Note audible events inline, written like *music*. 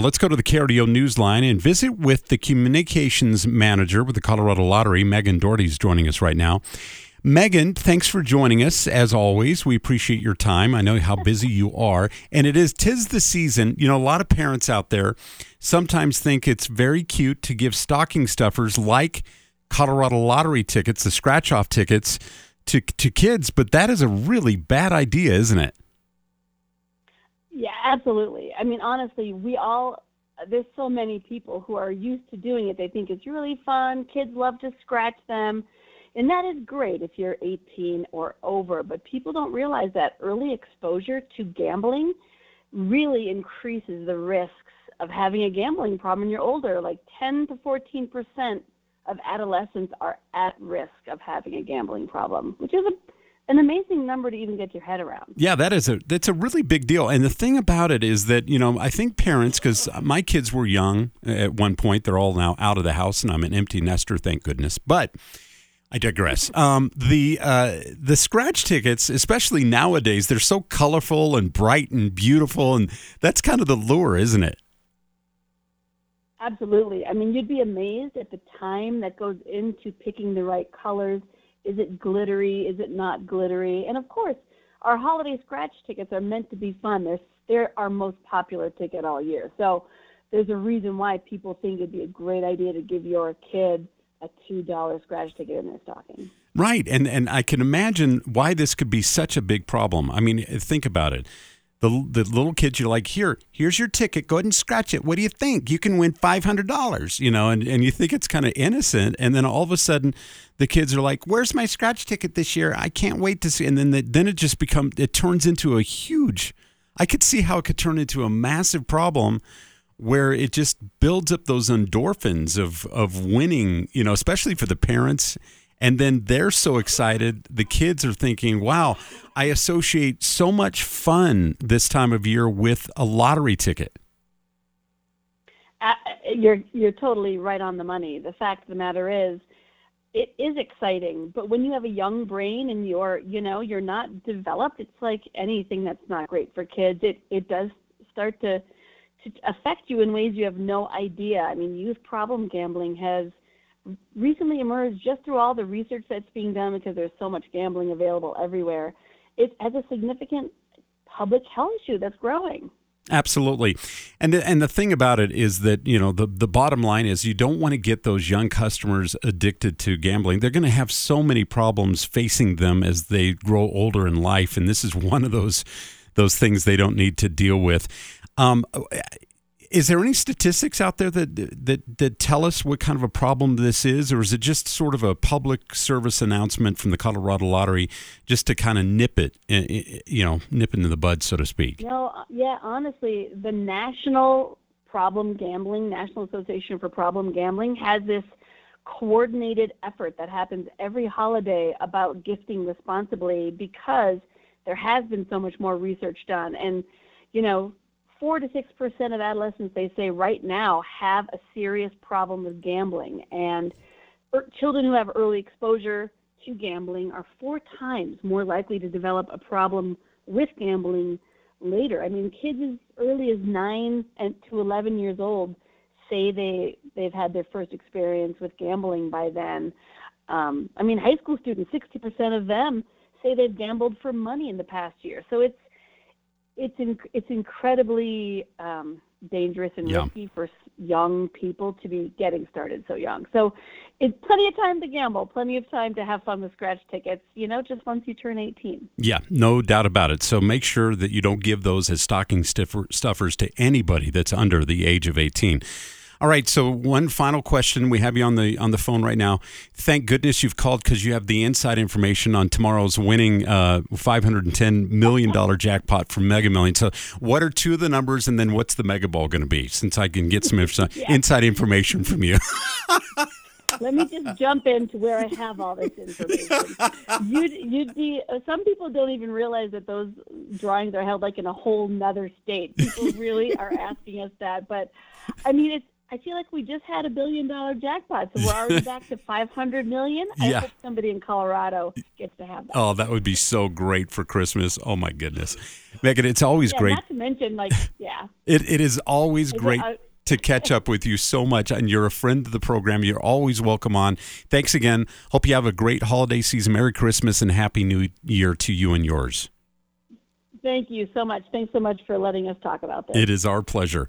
Let's go to the KRDO Newsline and visit with the communications manager with the Colorado Lottery. Megan Doherty's joining us right now. Megan, thanks for joining us. As always, we appreciate your time. I know how busy you are, and it is tis the season. You know, a lot of parents out there sometimes think it's very cute to give stocking stuffers like Colorado Lottery tickets, the scratch off tickets, to to kids, but that is a really bad idea, isn't it? Yeah, absolutely. I mean, honestly, we all there's so many people who are used to doing it. They think it's really fun. Kids love to scratch them. And that is great if you're 18 or over, but people don't realize that early exposure to gambling really increases the risks of having a gambling problem when you're older. Like 10 to 14 percent of adolescents are at risk of having a gambling problem, which is a an amazing number to even get your head around. Yeah, that is a that's a really big deal. And the thing about it is that you know I think parents, because my kids were young at one point, they're all now out of the house, and I'm an empty nester, thank goodness. But I digress. Um, the uh, the scratch tickets, especially nowadays, they're so colorful and bright and beautiful, and that's kind of the lure, isn't it? Absolutely. I mean, you'd be amazed at the time that goes into picking the right colors is it glittery? Is it not glittery? And of course, our holiday scratch tickets are meant to be fun. They're, they're our most popular ticket all year. So there's a reason why people think it'd be a great idea to give your kid a $2 scratch ticket in their stocking. Right. And, and I can imagine why this could be such a big problem. I mean, think about it the the little kids you're like here here's your ticket. Go ahead and scratch it. What do you think? You can win $500 you know and, and you think it's kind of innocent. And then all of a sudden the kids are like where's my scratch ticket this year? I can't wait to see. And then the, then it just becomes it turns into a huge i could see how it could turn into a massive problem where it just builds up those endorphins of of winning you know especially for the parents and then they're so excited. The kids are thinking, wow, I associate so much fun this time of year with a lottery ticket. Uh, you're you're totally right on the money. The fact of the matter is, it is exciting, but when you have a young brain and you're you know you're not developed, it's like anything that's not great for kids. It it does start to to affect you in ways you have no idea. I mean, youth problem gambling has recently emerged just through all the research that's being done because there's so much gambling available everywhere. It has a significant public health issue that's growing. Absolutely, and the, and the thing about it is that you know the the bottom line is you don't want to get those young customers addicted to gambling. They're going to have so many problems facing them as they grow older in life, and this is one of those those things they don't need to deal with. Um, is there any statistics out there that that that tell us what kind of a problem this is, or is it just sort of a public service announcement from the Colorado Lottery, just to kind of nip it, eh, eh, you know, nip it in the bud, so to speak? No, yeah, honestly, the National Problem Gambling National Association for Problem Gambling has this coordinated effort that happens every holiday about gifting responsibly because there has been so much more research done and you know four to six percent of adolescents they say right now have a serious problem with gambling. And er, children who have early exposure to gambling are four times more likely to develop a problem with gambling later. I mean kids as early as 9 and to 11 years old say they they've had their first experience with gambling by then. Um, i mean high school students 60% of them say they've gambled for money in the past year. So it's it's in, it's incredibly um, dangerous and yeah. risky for young people to be getting started so young. So it's plenty of time to gamble, plenty of time to have fun with scratch tickets, you know, just once you turn 18. Yeah, no doubt about it. So make sure that you don't give those as stocking stuffers to anybody that's under the age of 18. All right. So one final question. We have you on the on the phone right now. Thank goodness you've called because you have the inside information on tomorrow's winning uh, five hundred and ten million dollar jackpot from Mega Million. So what are two of the numbers, and then what's the Mega Ball going to be? Since I can get some yeah. inside information from you. *laughs* Let me just jump into where I have all this information. You'd, you'd be. Uh, some people don't even realize that those drawings are held like in a whole nother state. People really are asking us that, but I mean, it's I feel like we just had a billion dollar jackpot, so we're already *laughs* back to 500 million. I Yeah. hope somebody in Colorado gets to have that. Oh, that would be so great for Christmas. Oh my goodness, Megan, it's always yeah, great. not to mention, like, yeah. It it is always Is it- great uh, to catch up with you so much, and you're a friend of the program. You're always welcome on. Thanks again. Hope you have a great holiday season. Merry Christmas and Happy New Year to you and yours. Thank you so much. Thanks so much for letting us talk about this. It is our pleasure.